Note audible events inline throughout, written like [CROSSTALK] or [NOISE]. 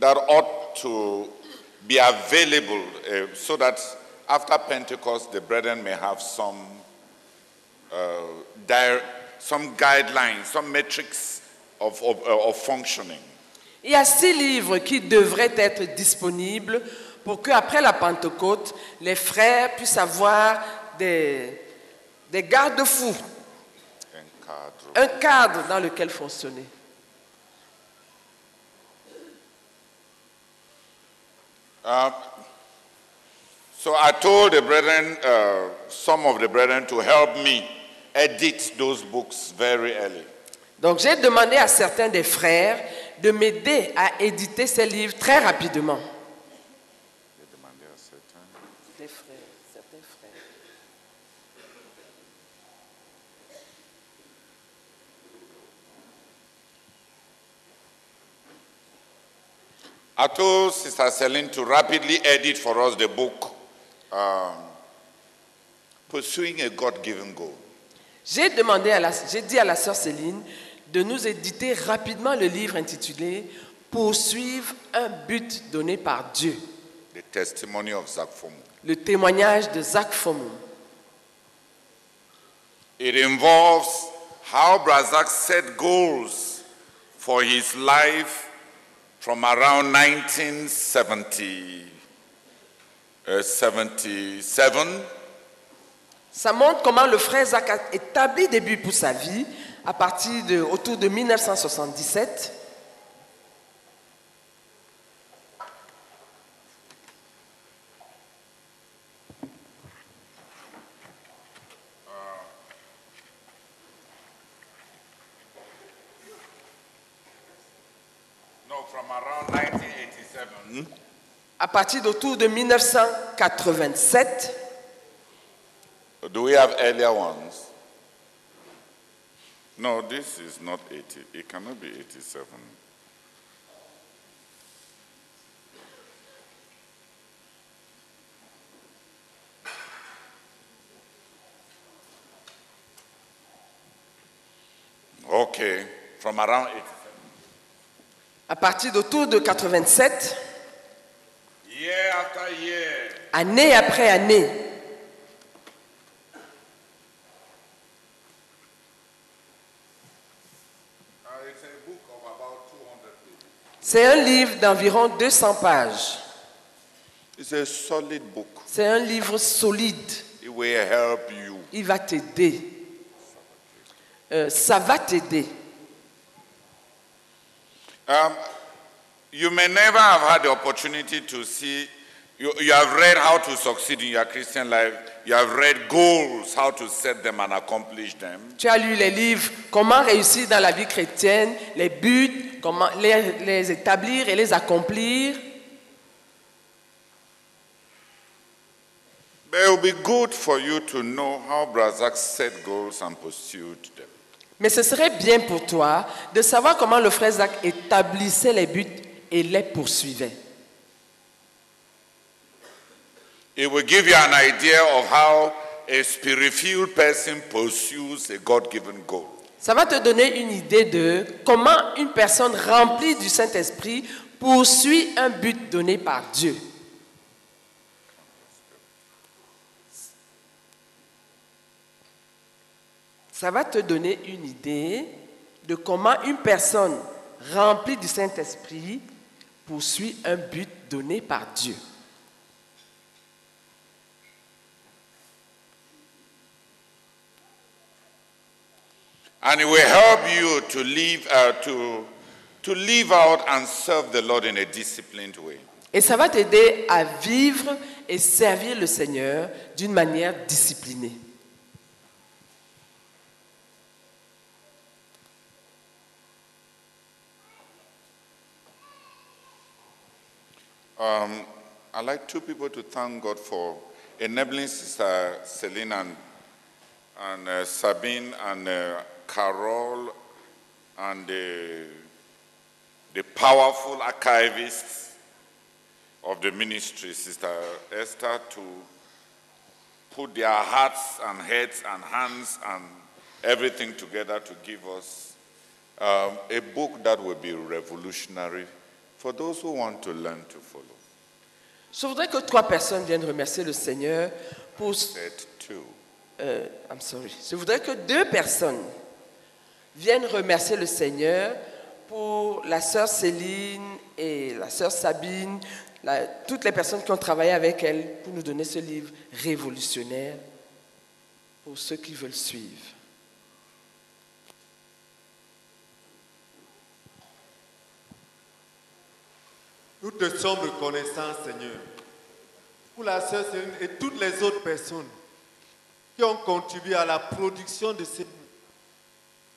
that ought to be available uh, so that after Pentecost, the brethren may have some, uh, some guidelines, some metrics of, of, uh, of functioning. Il y a six livres qui devraient être disponibles pour qu'après la Pentecôte, les frères puissent avoir des, des garde-fous, un cadre dans lequel fonctionner. So I told the brethren, some of the brethren, to help me edit those books very early. Donc j'ai demandé à certains des frères de m'aider à éditer ces livres très rapidement. Des frères, certains frères. I told Sister Celine to rapidly edit for us the book, um, Pursuing a God Given Goal. J'ai demandé à la, j'ai dit à la sœur Céline de nous éditer rapidement le livre intitulé Poursuivre un but donné par Dieu, The testimony of Zach Fomu. le témoignage de Zach Fomon. It involves how Brazak set goals for his life from around 1970, uh, 77 Ça montre comment le frère Zach a établi des buts pour sa vie à partir de autour de 1977. No, from around 1987 À partir d'autour de 1987, Do we have earlier ones? No, this is not 80. It cannot be 87. Okay, from around 87. à partir d'autour de 87, Year after year, année après année, it's a book of about 200 pages. c'est un livre d'environ 200 pages. It's a solid book. C'est un livre solide. It will help you. Il va t'aider. Euh, ça va t'aider. Um, you may never have had the opportunity to see, you, you have read how to succeed in your Christian life, you have read goals, how to set them and accomplish them. Tu as lu les livres Comment réussir dans la vie chrétienne, les buts, comment les, les établir et les accomplir. But it will be good for you to know how Brazak set goals and pursued them. Mais ce serait bien pour toi de savoir comment le frère Zach établissait les buts et les poursuivait. It will give you an idea of how a spirit-filled person pursues a God-given goal. Ça va te donner une idée de comment une personne remplie du Saint-Esprit poursuit un but donné par Dieu. Ça va te donner une idée de comment une personne remplie du Saint-Esprit poursuit un but donné par Dieu. And it will help you to live, uh, to, to live out and serve the Lord in a disciplined way. Et ça va t'aider à vivre et servir le Seigneur d'une manière disciplinée. Um, I'd like two people to thank God for enabling Sister Celine and, and uh, Sabine and uh, Carol and the, the powerful archivists of the ministry, Sister Esther, to put their hearts and heads and hands and everything together to give us um, a book that will be revolutionary For those who want to learn to follow, Je voudrais que trois personnes viennent remercier le Seigneur pour... set two. euh, I'm sorry. Je voudrais que deux personnes viennent remercier le Seigneur pour la sœur Céline et la sœur Sabine, toutes les personnes qui ont travaillé avec elle pour nous donner ce livre révolutionnaire pour ceux qui veulent suivre. Nous te sommes reconnaissants, Seigneur, pour la sœur Céline et toutes les autres personnes qui ont contribué à la production de livres.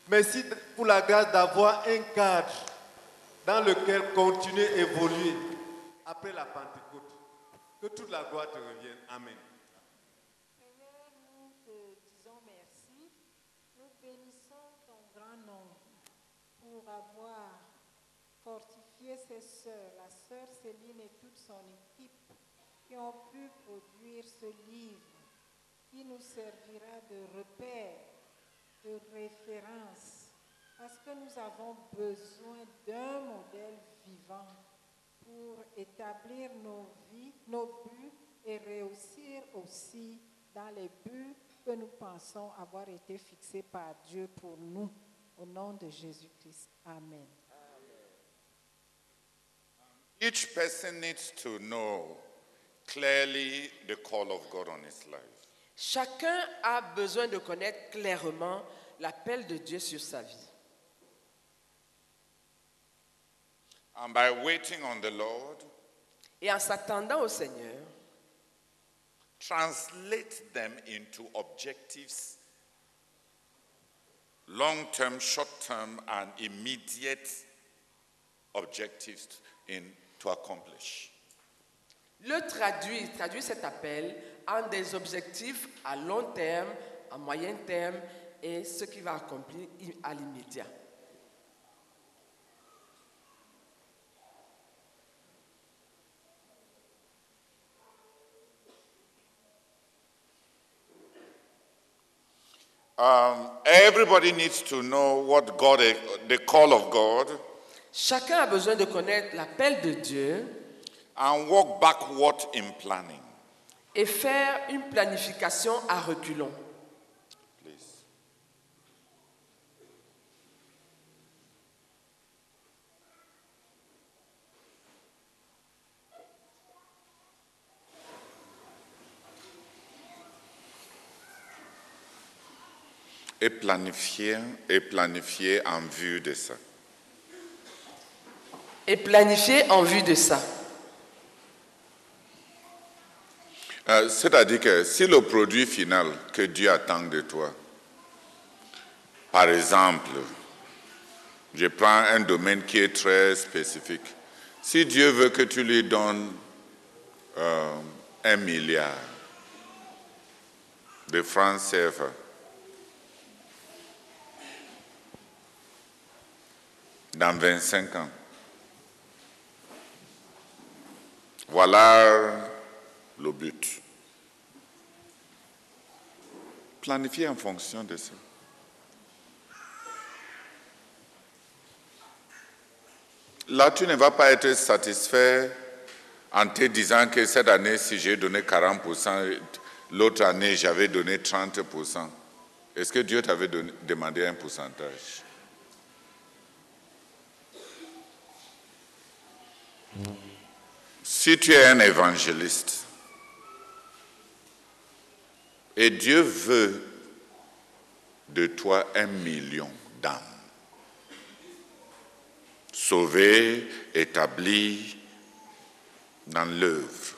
Merci pour la grâce d'avoir un cadre dans lequel continuer à évoluer après la Pentecôte. Que toute la gloire te revienne. Amen. Seigneur, nous te disons merci. Nous bénissons ton grand nom pour avoir fortifié ses sœurs, la sœur Céline et toute son équipe, qui ont pu produire ce livre qui nous servira de repère, de référence, parce que nous avons besoin d'un modèle vivant pour établir nos vies, nos buts et réussir aussi dans les buts que nous pensons avoir été fixés par Dieu pour nous. Au nom de Jésus-Christ. Amen. Each person needs to know clearly the call of God on his life. Chacun a besoin de connaître clairement l'appel de Dieu sur sa vie. And by waiting on the Lord, Et en s'attendant au Seigneur, translate them into objectives, long term, short term, and immediate objectives in, to accomplish. Le traduire, traduire cet appel en des objectifs à long terme, à moyen terme et ce qui va accomplir à l'immédiat. Um, everybody needs to know what God, the call of God, Chacun a besoin de connaître l'appel de Dieu and walk backward in planning. et faire une planification à reculons. Please. Et planifier, et planifier en vue de ça. Et planifier en vue de ça. Euh, C'est-à-dire que si le produit final que Dieu attend de toi, par exemple, je prends un domaine qui est très spécifique. Si Dieu veut que tu lui donnes euh, un milliard de francs CFA, dans 25 ans, voilà le but. Planifier en fonction de ça. Là, tu ne vas pas être satisfait en te disant que cette année, si j'ai donné 40%, l'autre année, j'avais donné 30%. Est-ce que Dieu t'avait demandé un pourcentage? Si tu es un évangéliste et Dieu veut de toi un million d'âmes, sauvées, établies dans l'œuvre,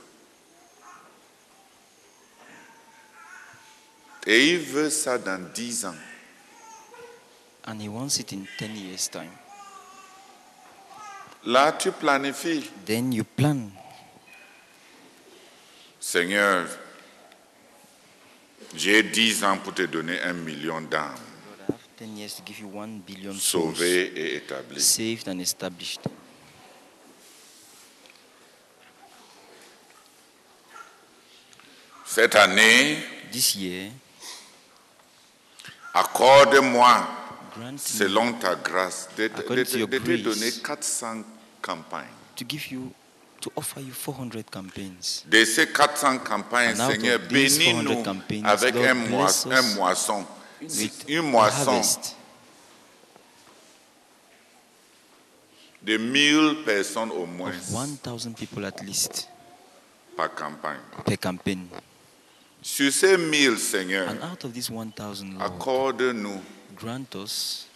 et il veut ça dans dix ans, and he wants it in 10 years' time. là tu planifies. Then you plan. Seigneur, j'ai dix ans pour te donner un million d'âmes, Lord, I have 10 years to give you 1 billion souls sauvées et établies. saved and established. Cette année, This year, accorde-moi, selon ta grâce, de, te donner 400 campagnes. to give you, to offer you 400 campaigns. De ces 400 campagnes, And Seigneur, bénis-nous 400 campaigns, avec un, mois- un moisson. Une moisson de 1000 personnes au moins of 1,000 people at least par campagne. per campaign. Sur ces 1000, Seigneur, And out of these 1,000, Lord, accorde-nous grant us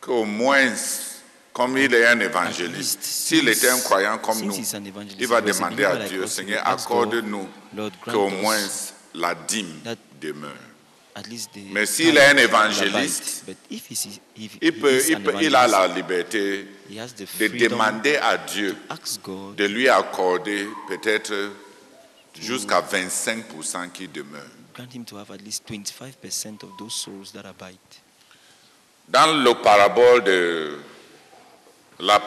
qu'au moins, comme il est un évangéliste, s'il était un croyant comme nous, il va demander à Dieu, Seigneur, accorde-nous qu'au moins la dîme that demeure. Mais s'il est un évangéliste, Il, he peut, is il, an peut- il a la liberté de demander à Dieu de lui accorder peut-être jusqu'à 25% qui demeure. grant him to have at least 25% of those souls that abide. Dans le parabole de la,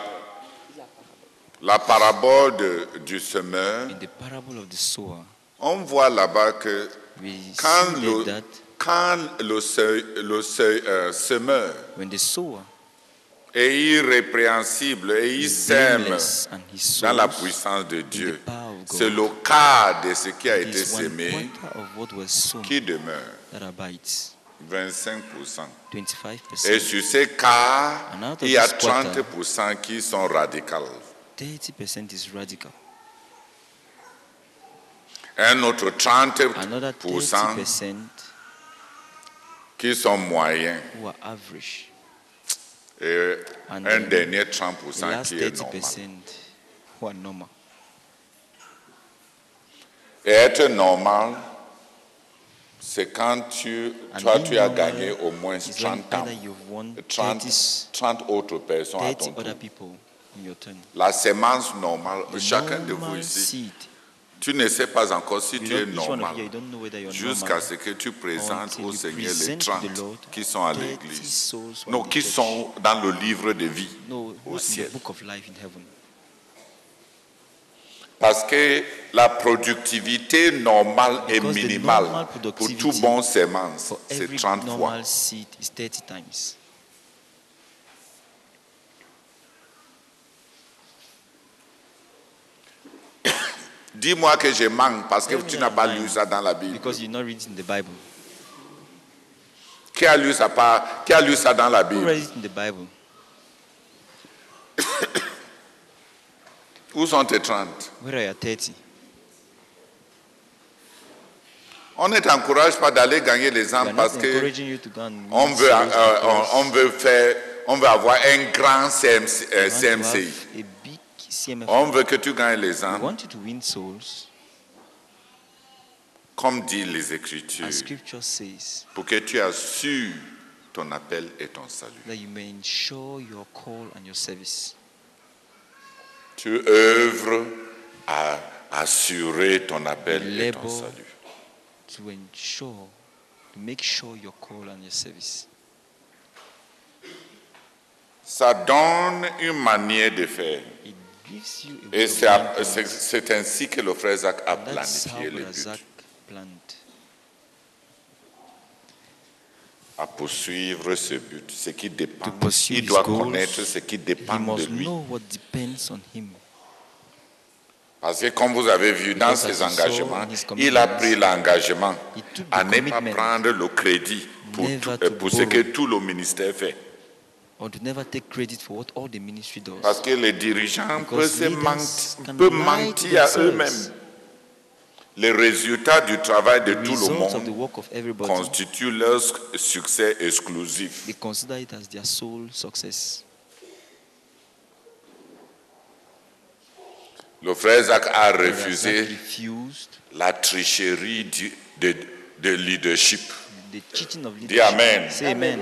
la parabole de- du semeur, In the parable of the sower, on voit là-bas que we quand see le, that quand le, se- le se- euh, semeur when the sower est irrépréhensible et il is sème blameless and he dans la puissance de Dieu, the power of God, c'est le quart de ce qui a it été is one semé quarter of what was sown qui demeure, that abides, 25%. 25%. Et sur ces of il y a this quarter, 30% qui sont radicaux. 30% is radical. Un autre Another 30% 30% qui sont moyens. who are average. Et And un then dernier The 30% last qui est normal. 30% who are normal. Et être normal, c'est quand tu, toi, as gagné au moins is when 30 ans, either you've won 30, 30, 30 autres personnes à 30 ton tour. other people in your turn. La sémence normale, The chacun de vous ici, tu ne sais pas encore si You tu es normal. Jusqu'à ce que tu présentes au Seigneur les present to 30 the Lord qui sont à 30 l'église. Non, qui sont dans le livre de vie No, au ciel. the book of life in heaven. Parce que la productivité normale the minimale normal pour tout bon sémence, For c'est every 30 fois. normal seed is 30 times. [COUGHS] Dis-moi que je manque parce que tu n'as pas lu ça dans la Bible. Because you're not reading the Bible. Qui a lu ça, pas, qui a lu ça dans la Bible read it in the Bible? Où sont tes 30 Where are your 30? On ne t'encourage pas d'aller gagner les âmes parce que on veut, euh, on, on veut faire, on veut avoir un grand CMC, euh, CMCI. CMF. On veut que tu gagnes les âmes, comme dit les Écritures, as Scripture says, pour que tu assures ton appel et ton salut. that you may ensure your call and your service. Tu œuvres à assurer ton appel et ton salut. To ensure, to make sure your call and your service. Ça donne une manière de faire. It gives you a Et c'est ainsi que le frère Zach a planifié le but, à poursuivre ce but, ce qui dépend. Il doit goals. connaître ce qui He dépend de lui. know what depends on him. Parce que comme vous avez vu dans Because ses engagements, il a pris l'engagement à ne pas prendre le crédit pour, tout- ce que tout le ministère fait. Or to never take credit for what all the ministry does. Parce que les dirigeants peuvent, mentir- à eux-mêmes. Les résultats du travail de tout le monde constituent leur succès exclusif. they consider it as their sole success. Le frère Zach a refusé la tricherie de, de leadership. Dis. Amen. Amen.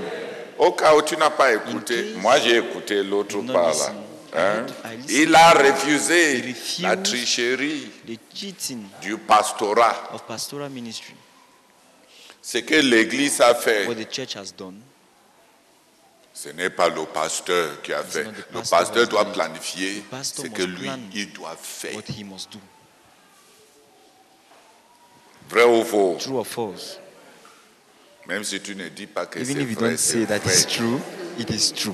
Au cas où tu n'as pas écouté, moi j'ai écouté l'autre part là. Hein? listened. Il a refusé la tricherie du pastorat. of pastoral ministry, Ce que l'Église a fait, what the church has done, ce n'est pas le pasteur qui a fait. Le pasteur doit planifier ce que lui, il doit faire. what he must do. Vrai ou faux? True or false? Même si tu ne dis pas que c'est vrai, don't c'est say that vrai. it's true, it is true.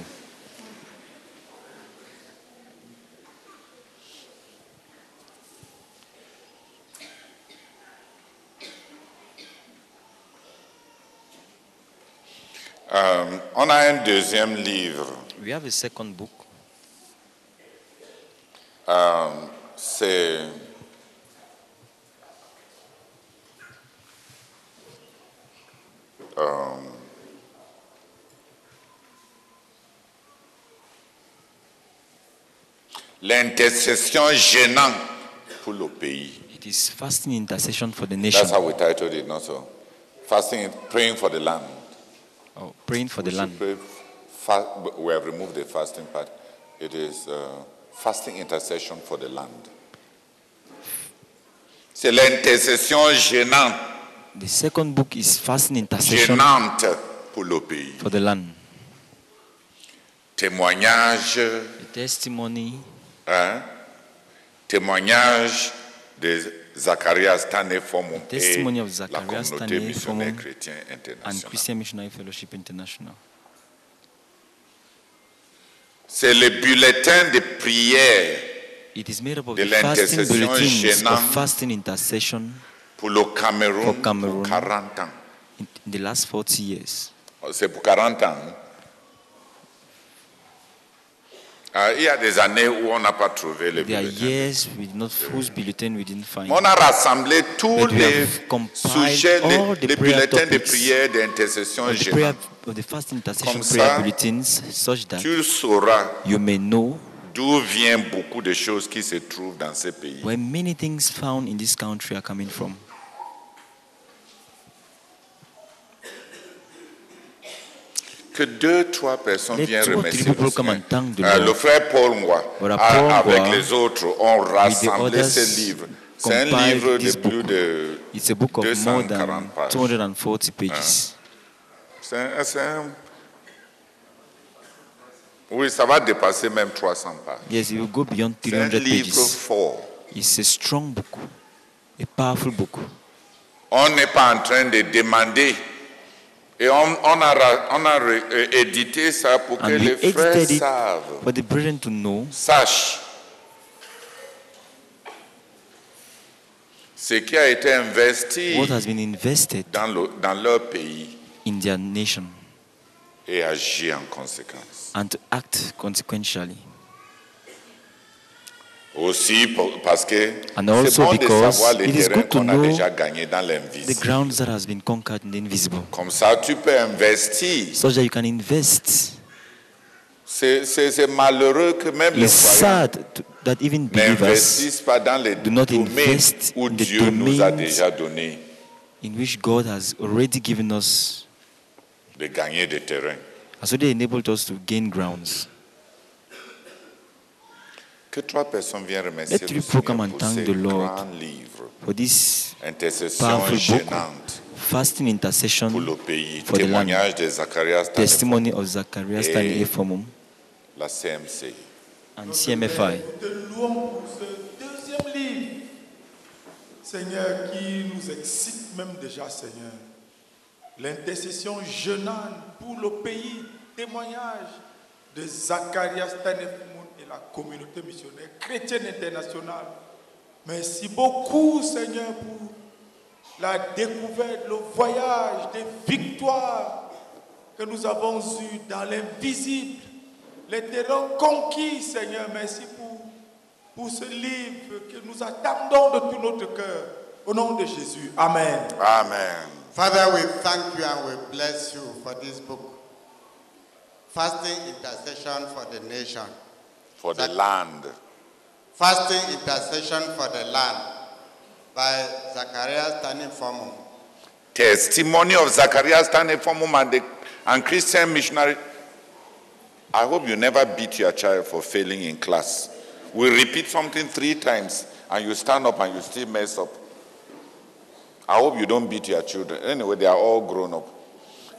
Euh, on a un deuxième livre. We have a second book. Euh, c'est euh, l'intercession gênante pour le pays. It is fasting intercession for the That's nation. how we titled it, not so. Fasting, praying for the land. Oh, praying for the We should land. we have removed the fasting part. It is uh, fasting intercession for the land. C'est l'intercession gênante, The second book is fasting intercession gênante pour le pays. for the land. Témoignage, The testimony, hein, témoignage de Zacharias Tanefomum et testimony of la Zacharias communauté missionnaire and internationale. Christian Missionary Fellowship International. C'est le bulletin de prière It is made up of De the fasting l'intercession bulletins gênante. of fasting intercession pour le Cameroun For Cameroon. pour 40 ans. in in the last 40 years. C'est pour 40 ans. hein? Ah, il y a des années où on n'a pas trouvé le There are bulletin. years we did not whose bulletin we didn't find. On a rassemblé tous But we les have compiled sujets, les, all the les prayer bulletins de topics prière d'intercession Of the, prayer, gênante. of the fasting intercession Comme prayer ça, bulletins, such that Tu sauras you may know d'où viennent beaucoup de choses qui se trouvent dans ces pays. where many things found in this country are coming from. Que deux, trois personnes viennent remercier le Euh, Lord. le frère Paul Paul avec les autres, ont rassemblé others, ce livre. C'est un livre de plus de It's a book of more 240 than pages. 240 pages. C'est un- Oui, ça va dépasser même 300 pages. Yes, it will go beyond C'est un 300 livre pages. fort. It's a strong book, a powerful book. On n'est pas en train de demander. Et on, on a, on a euh, édité ça pour que les frères edited it savent, for the brethren to know sachent ce qui a été investi what has been invested dans, le- dans leur pays in their nation et agir en conséquence. and to act consequentially. Aussi parce que And c'est also bon de because savoir les it is terrains good to qu'on a know déjà gagnés dans The l'invisible. grounds that has been conquered in the invisible, Comme ça, tu peux investir. such that you can invest. C'est malheureux que même les It's croyants sad to, that even believers pas dans les do not invest où in the Dieu nous a déjà donné in which God has already given us, de gagner des terrains. and so they enabled us to gain grounds. Que trois personnes viennent remercier Let le Seigneur pour thank ces the Lord grands livres. For this Intercession powerful book, gênante fasting pour intercession, le pays. for the land. Témoignage de Zacharias testimony of Zacharias Stanley Efomum la CMC. and CMFI. Nous te louons pour ce deuxième livre, Seigneur, qui nous excite même déjà, Seigneur. L'intercession jeûnante pour le pays, témoignage de Zacharias et la communauté missionnaire chrétienne internationale. Merci beaucoup, Seigneur, pour la découverte, le voyage des victoires que nous avons eues dans l'invisible, les terrains conquis, Seigneur. Merci pour, pour ce livre que nous attendons de tout notre cœur. Au nom de Jésus. Amen. Amen. Father, we thank you and we bless you for this book. Fasting intercession for the nation. For the land. Fasting intercession for the land by Zacharias Tanifomu. Testimony of Zacharias Tanefomum and, the, and Christian missionary. I hope you never beat your child for failing in class. We repeat something three times and you stand up and you still mess up. I hope you don't beat your children. Anyway, they are all grown up.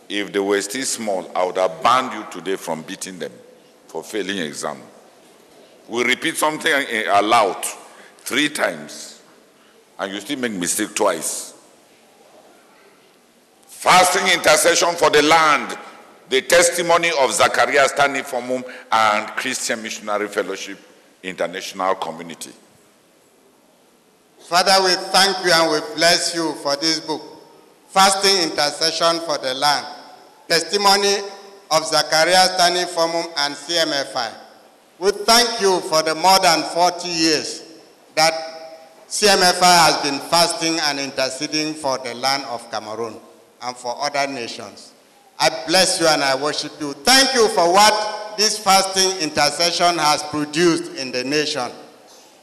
If they were still small, I would have banned you today from beating them for failing exam. We repeat something eh, aloud three times and you still make mistake twice. Fasting intercession for the land, the testimony of Zacharias Tanifomum and Christian Missionary Fellowship International Community. Father, we thank you and we bless you for this book. Fasting intercession for the land. testimony of Zacharias Tani Formum and CMFI. We thank you for the more than 40 years that CMFI has been fasting and interceding for the land of Cameroon and for other nations. I bless you and I worship you. Thank you for what this fasting intercession has produced in the nation.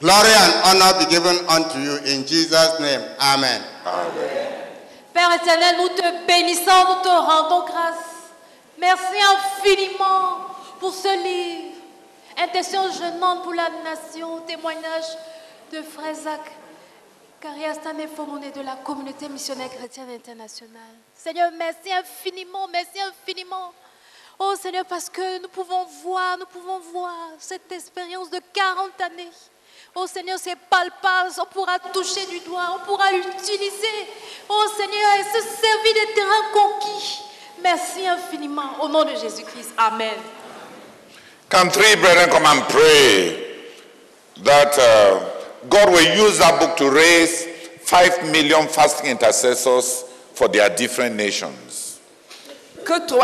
Glory and honor be given unto you in Jesus' name. Amen. Père éternel, nous te bénissons, nous te rendons grâce. Merci infiniment pour ce livre. Intention jeûnante pour la nation, témoignage de Frère Zach Fomoné de la communauté missionnaire chrétienne internationale. Seigneur, merci infiniment, merci infiniment. Oh Seigneur, parce que nous pouvons voir, nous pouvons voir cette expérience de 40 années. Oh Seigneur, c'est palpable, on pourra toucher du doigt, on pourra l'utiliser. Oh Seigneur, et se servir des terrains conquis. Merci infiniment. Au nom de Jésus-Christ. Amen. Can three brethren come and pray that uh, God will use that book to raise five million fasting intercessors for their different nations?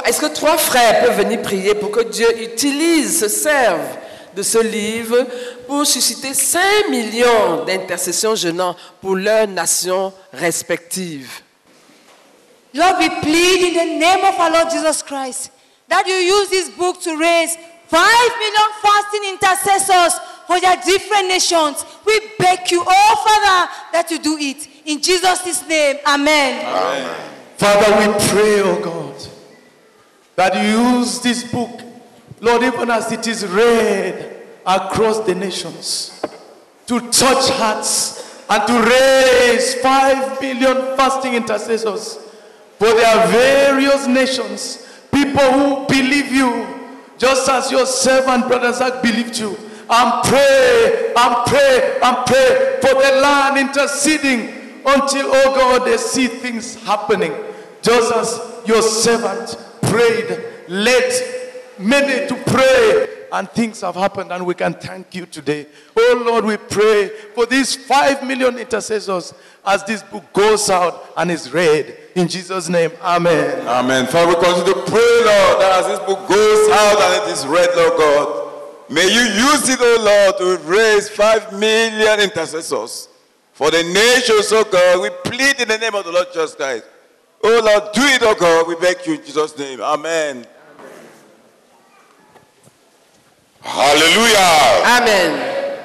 Est-ce que trois frères peuvent venir prier pour que Dieu utilise, se serve de ce livre pour susciter 5 millions d'intercessions jeûnant pour leurs nations respectives? Lord, we plead in the name of our Lord Jesus Christ that you use this book to raise five million fasting intercessors for their different nations. We beg you, oh Father, that you do it. In Jesus' name, amen. Father, we pray, oh God, that you use this book, Lord, even as it is read across the nations, to touch hearts and to raise five million fasting intercessors for their various nations, people who believe you, just as your servant, Brother Zach, believed you. And pray, and pray, and pray for the land interceding until, oh God, they see things happening. Just as your servant prayed, let many to pray, and things have happened, and we can thank you today. Oh Lord, we pray for these five million intercessors as this book goes out and is read. In Jesus' name, Amen. Amen. Father, we continue to pray, Lord, that as this book goes out and it is read, Lord God, may you use it, oh Lord, to raise five million intercessors for the nations, oh God. We plead in the name of the Lord Jesus Christ. Oh Lord, do it, oh God. We beg you in Jesus' name. Amen. Hallelujah. Amen.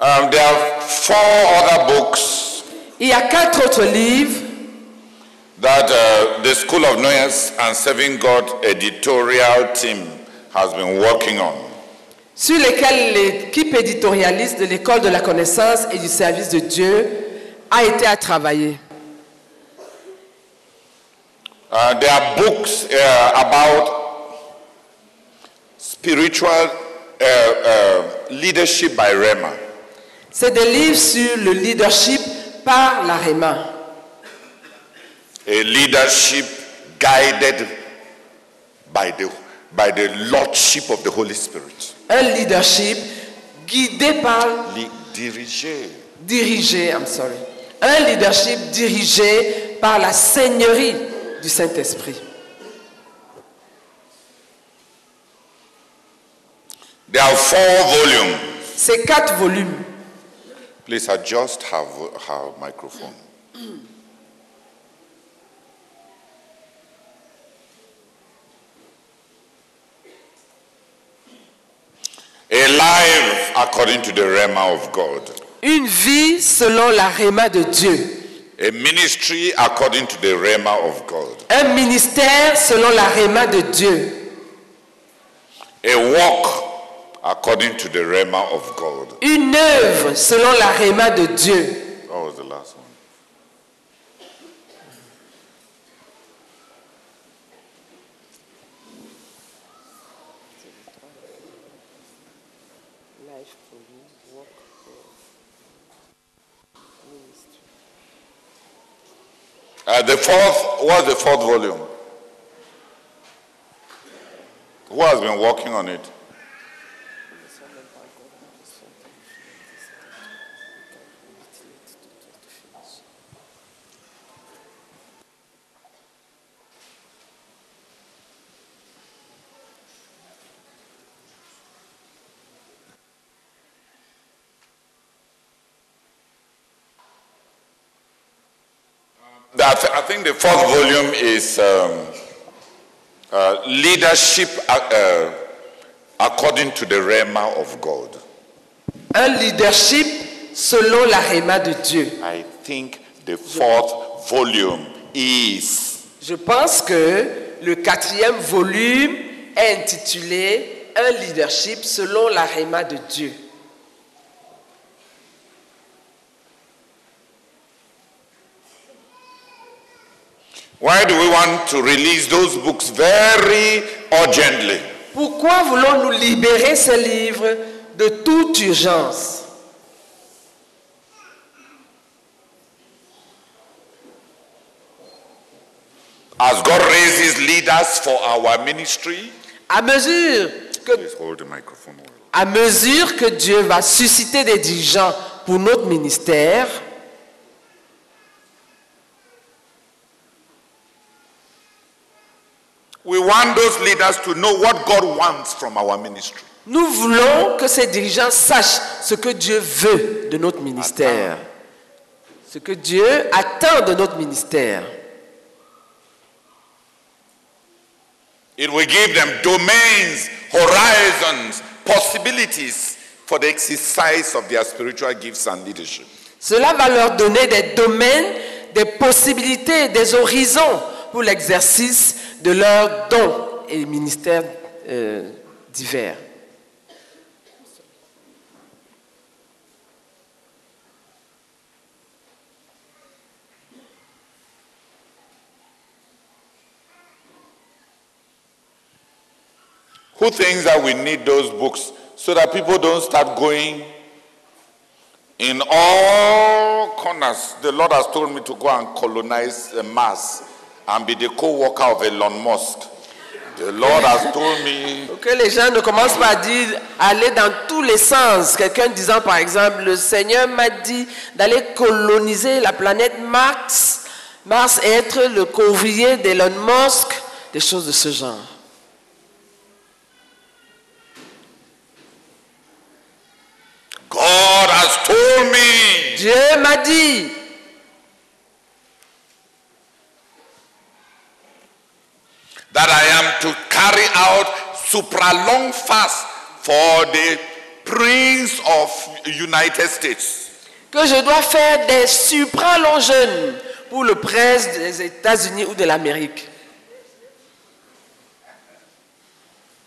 Um, there are four other books Il y a quatre autres livres that uh, the School of Noise and Serving God editorial team has been working on. sur lesquels l'équipe éditorialiste de l'école de la connaissance et du service de Dieu a été à travailler. Uh, there are books uh, about spiritual uh, uh, leadership by Rema. C'est des livres sur le leadership par la REMA. a leadership guided by the, by the lordship of the Holy Spirit. Un leadership guidé par, Li- dirigé. dirigé, I'm sorry. Un leadership dirigé par la seigneurie du Saint-Esprit. Four volumes. C'est quatre volumes. Please adjust her, her microphone. A life according to the Rema of God. Une vie selon la REMA de Dieu. A ministry according to the Rema of God. Un ministère selon la REMA de Dieu. A walk according to the Rema of God. Une œuvre selon la REMA de Dieu. What was the last one? Uh, the fourth, what's the fourth volume? Who has been working on it? That I think the fourth volume is um, uh, leadership uh, uh, according to the Rema of God. Un leadership selon la Réma de Dieu. I think the fourth volume is Je pense que le quatrième volume est intitulé Un leadership selon la Réma de Dieu. Why do we want to release those books very urgently? Pourquoi voulons-nous libérer ces livres de toute urgence? As God raises leaders for our ministry, mesure que, à mesure que Dieu va susciter des dirigeants pour notre ministère, want those leaders to know what God wants from our ministry. nous voulons que ces dirigeants sachent ce que Dieu veut de notre ministère. Ce que Dieu attend de notre ministère. It will give them domains, horizons, possibilities for the exercise of their spiritual gifts and leadership. Cela va leur donner des domaines, des possibilités, des horizons pour l'exercice de leurs dons et ministères euh, divers. Who thinks that we need those books so that people don't start going in all corners? The Lord has told me to go and colonize uh, Mars and be the co worker of Elon Musk. The Lord has told me Pour que les gens ne commencent pas à dire aller dans tous les sens. Quelqu'un disant par exemple, le Seigneur m'a dit d'aller coloniser la planète Mars, Mars et être le courrier d'Elon Musk, des choses de ce genre. God has told me Dieu m'a dit that I am to carry out supra long fast for the Prince of United States. que je dois faire des supra-longs jeûnes pour le prince des États-Unis ou de l'Amérique.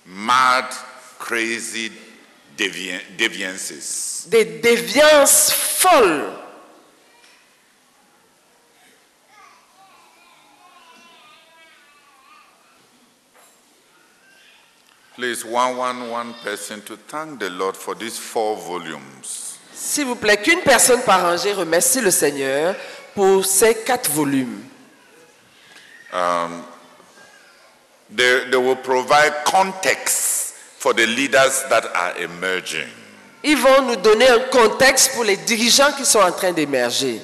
Mad, crazy devi- deviances. Des déviances folles. Please, one, one, one person to thank the Lord for these four volumes. S'il vous plaît, qu'une personne par rangée remercie le Seigneur pour ces quatre volumes. Um, they, they will provide context for the leaders that are emerging. Ils vont nous donner un contexte pour les dirigeants qui sont en train d'émerger.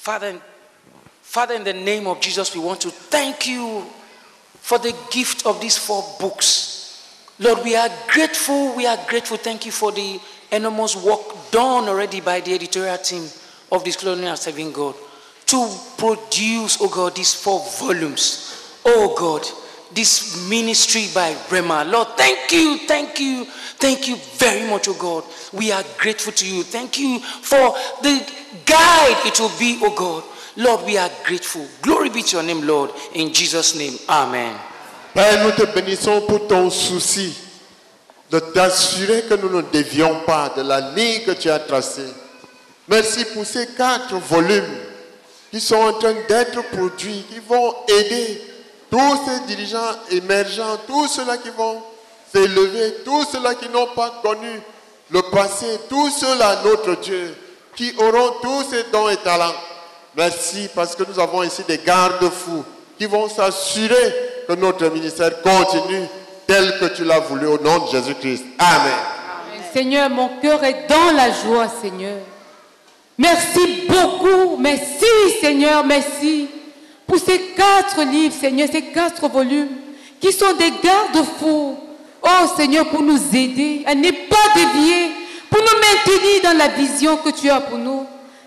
Father, Father, in the name of Jesus, we want to thank you for the gift of these four books. Lord, we are grateful. We are grateful. Thank you for the enormous work done already by the editorial team of this Colonial Serving God to produce, oh God, these four volumes. Oh God, this ministry by Rema. Lord, thank you, thank you, thank you very much, oh God. We are grateful to you. Thank you for the guide it will be, oh God. Lord, we are grateful. Glory be to your name, Lord. In Jesus' name, amen. Père, nous te bénissons pour ton souci de t'assurer que nous ne dévions pas de la ligne que tu as tracée. Merci pour ces quatre volumes qui sont en train d'être produits, qui vont aider tous ces dirigeants émergents, tous ceux-là qui vont s'élever, tous ceux-là qui n'ont pas connu le passé, tous ceux-là, notre Dieu, qui auront tous ces dons et talents. Merci parce que nous avons ici des garde-fous qui vont s'assurer que notre ministère continue tel que tu l'as voulu au nom de Jésus-Christ. Amen. Seigneur, mon cœur est dans la joie, Seigneur. Merci beaucoup. Merci, Seigneur. Merci pour ces quatre livres, Seigneur, ces quatre volumes qui sont des garde-fous. Oh Seigneur, pour nous aider à ne pas dévier, pour nous maintenir dans la vision que tu as pour nous.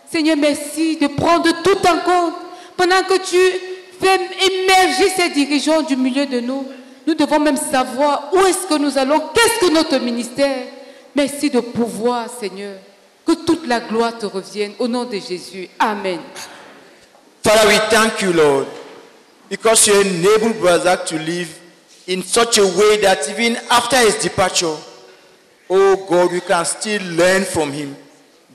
Seigneur, merci de prendre tout en compte pendant que tu fais émerger ces dirigeants du milieu de nous. Nous devons même savoir où est-ce que nous allons, qu'est-ce que notre ministère. Merci de pouvoir, Seigneur. Que toute la gloire te revienne au nom de Jésus. Amen. Father, we thank you, Lord, because you enabled brother to live in such a way that even after his departure, oh God, we can still learn from him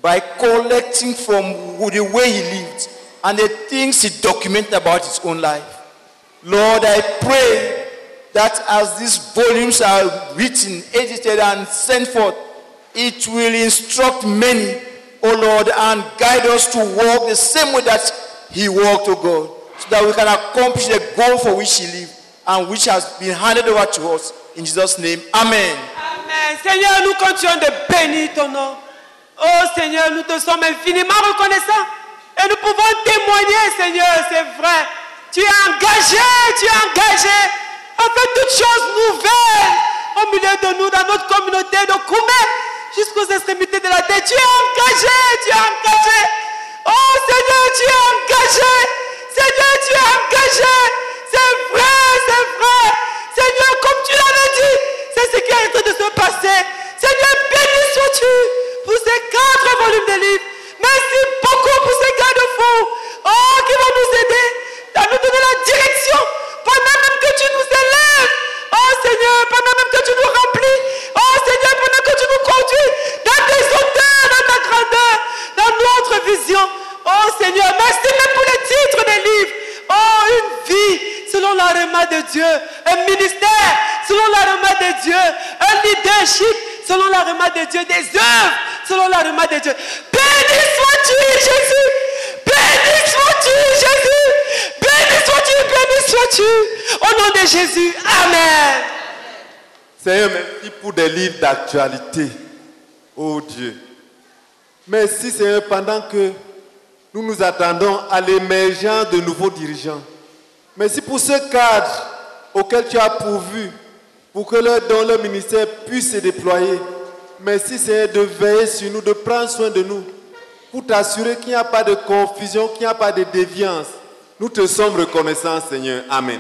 by collecting from the way he lived and the things he documented about his own life. Lord, I pray that as these volumes are written, edited, and sent forth, it will instruct many, O Lord, and guide us to walk the same way that he walked, O God, so that we can accomplish the goal for which he lived and which has been handed over to us. In Jesus' name, Amen. Seigneur, nous continuons de bénir ton nom. Oh Seigneur, nous te sommes infiniment reconnaissants. Et nous pouvons témoigner, Seigneur, c'est vrai. Tu es engagé, tu es engagé à faire toutes choses nouvelles au milieu de nous, dans notre communauté de Koumé, jusqu'aux extrémités de la terre. Tu es engagé, tu es engagé. Oh Seigneur, tu es engagé. Seigneur, tu es engagé. C'est vrai, c'est vrai. Seigneur, comme tu l'avais dit, c'est ce qui est en train de se passer. Seigneur, béni sois-tu pour ces quatre volumes de livres. Merci beaucoup pour ces garde-fous. Oh, qui vont nous aider à nous donner la direction pendant même que tu nous élèves. Oh Seigneur, pendant même que tu nous remplis. Oh Seigneur, pendant que tu nous conduis dans tes hauteurs, dans ta grandeur, dans notre vision. Oh Seigneur, merci même pour les titres des livres. Oh, une vie selon l'arrêt de Dieu. Un ministère selon l'arrêt de Dieu. Un leadership selon l'arrêt de Dieu. Des œuvres selon l'arrêt de Dieu. Béni sois-tu, Jésus. Béni sois-tu, Jésus. Béni sois-tu, béni sois-tu. Au nom de Jésus. Amen. Seigneur, merci pour des livres d'actualité. Oh Dieu. Merci Seigneur pendant que nous nous attendons à l'émergence de nouveaux dirigeants. Merci pour ce cadre auquel tu as pourvu pour que leur, dans leur ministère puisse se déployer. Merci Seigneur de veiller sur nous, de prendre soin de nous, pour t'assurer qu'il n'y a pas de confusion, qu'il n'y a pas de déviance. Nous te sommes reconnaissants Seigneur. Amen.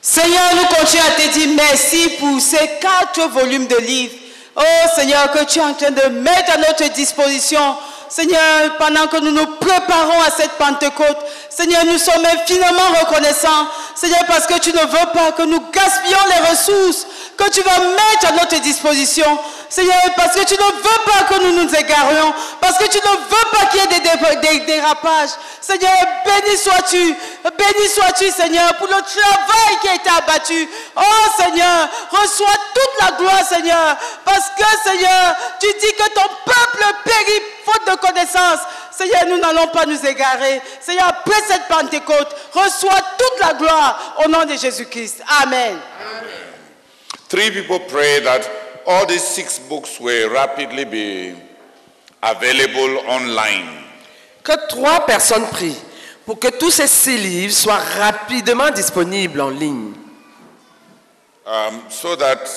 Seigneur, nous continuons à te dire merci pour ces quatre volumes de livres. Oh Seigneur, que tu es en train de mettre à notre disposition. Seigneur, pendant que nous nous préparons à cette Pentecôte, Seigneur, nous sommes infiniment reconnaissants. Seigneur, parce que tu ne veux pas que nous gaspillons les ressources que tu vas mettre à notre disposition. Seigneur, parce que tu ne veux pas que nous nous égarions, parce que tu ne veux pas qu'il y ait des dérapages. Seigneur, béni sois-tu, béni sois-tu, Seigneur, pour le travail qui a été abattu. Oh Seigneur, reçois toute la gloire, Seigneur, parce que Seigneur, tu dis que ton peuple périt faute de connaissance. Seigneur, nous n'allons pas nous égarer. Seigneur, après cette Pentecôte, reçois toute la gloire au nom de Jésus-Christ. Amen. Three people pray that all these six books will rapidly be available online. Que trois personnes prient pour que tous ces six livres soient rapidement disponibles en ligne. um, so that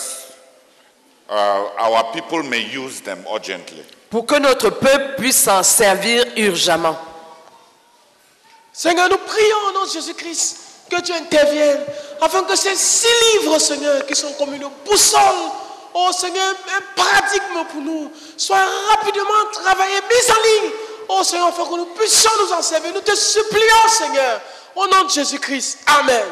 our people may use them urgently. Pour que notre peuple puisse s'en servir urgemment. Seigneur, nous prions au nom de Jésus-Christ que tu interviennes afin que ces six livres, Seigneur, qui sont comme une boussole, oh Seigneur, un paradigme pour nous, soient rapidement travaillés, mis en ligne. Oh Seigneur, afin que nous puissions nous en servir. Nous te supplions, Seigneur, au nom de Jésus-Christ. Amen.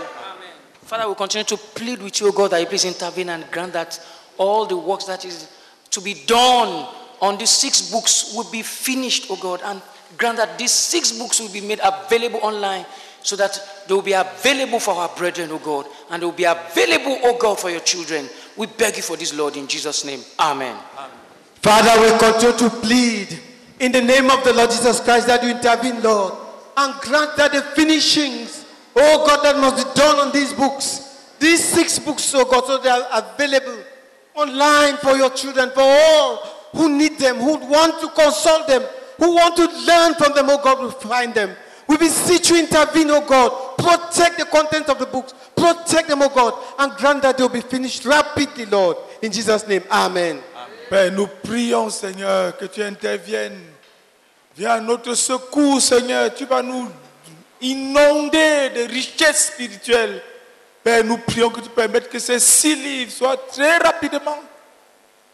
Father, we continue to plead with you, God, that you please intervene and grant that all the works that is to be done on these six books will be finished, O God, and grant that these six books will be made available online so that they will be available for our brethren, O God, and they will be available, O God, for your children. We beg you for this, Lord, in Jesus' name. Amen. Father, we continue to plead in the name of the Lord Jesus Christ that you intervene, Lord, and grant that the finishings, oh God, that must be done on these books, these six books, oh God, so they are available online for your children, for all who need them, who want to consult them, who want to learn from them, oh God, will find them. We beseech you, intervene, oh God. Protect the content of the books. Protect them, oh God, and grant that they'll be finished rapidly, Lord. In Jesus' name, Amen. Père, nous prions, Seigneur, que tu interviennes. Viens à notre secours, Seigneur. Tu vas nous inonder de richesses spirituelles. Père, nous prions que tu permettes que ces six livres soient très rapidement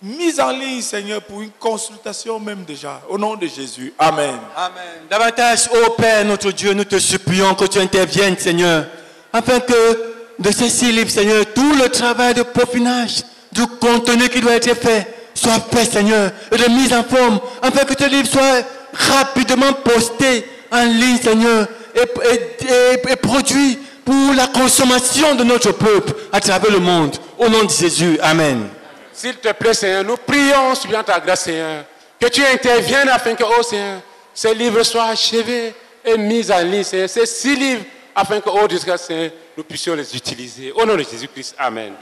mis en ligne, Seigneur, pour une consultation même déjà. Au nom de Jésus. Amen. Amen. Davantage, ô Père, notre Dieu, nous te supplions que tu interviennes, Seigneur, afin que de ces six livres, Seigneur, tout le travail de peaufinage du contenu qui doit être fait soit fait, Seigneur, et de mise en forme, afin que ce livre soit rapidement posté en ligne, Seigneur, et, et- et- produit pour la consommation de notre peuple à travers le monde. Au nom de Jésus, Amen. S'il te plaît, Seigneur, nous prions, suppliant ta grâce, Seigneur, que tu interviennes afin que, oh Seigneur, ces livres soient achevés et mis en ligne, Seigneur, ces six livres, afin que, oh Dieu, Seigneur, nous puissions les utiliser. Au nom de Jésus-Christ, Amen.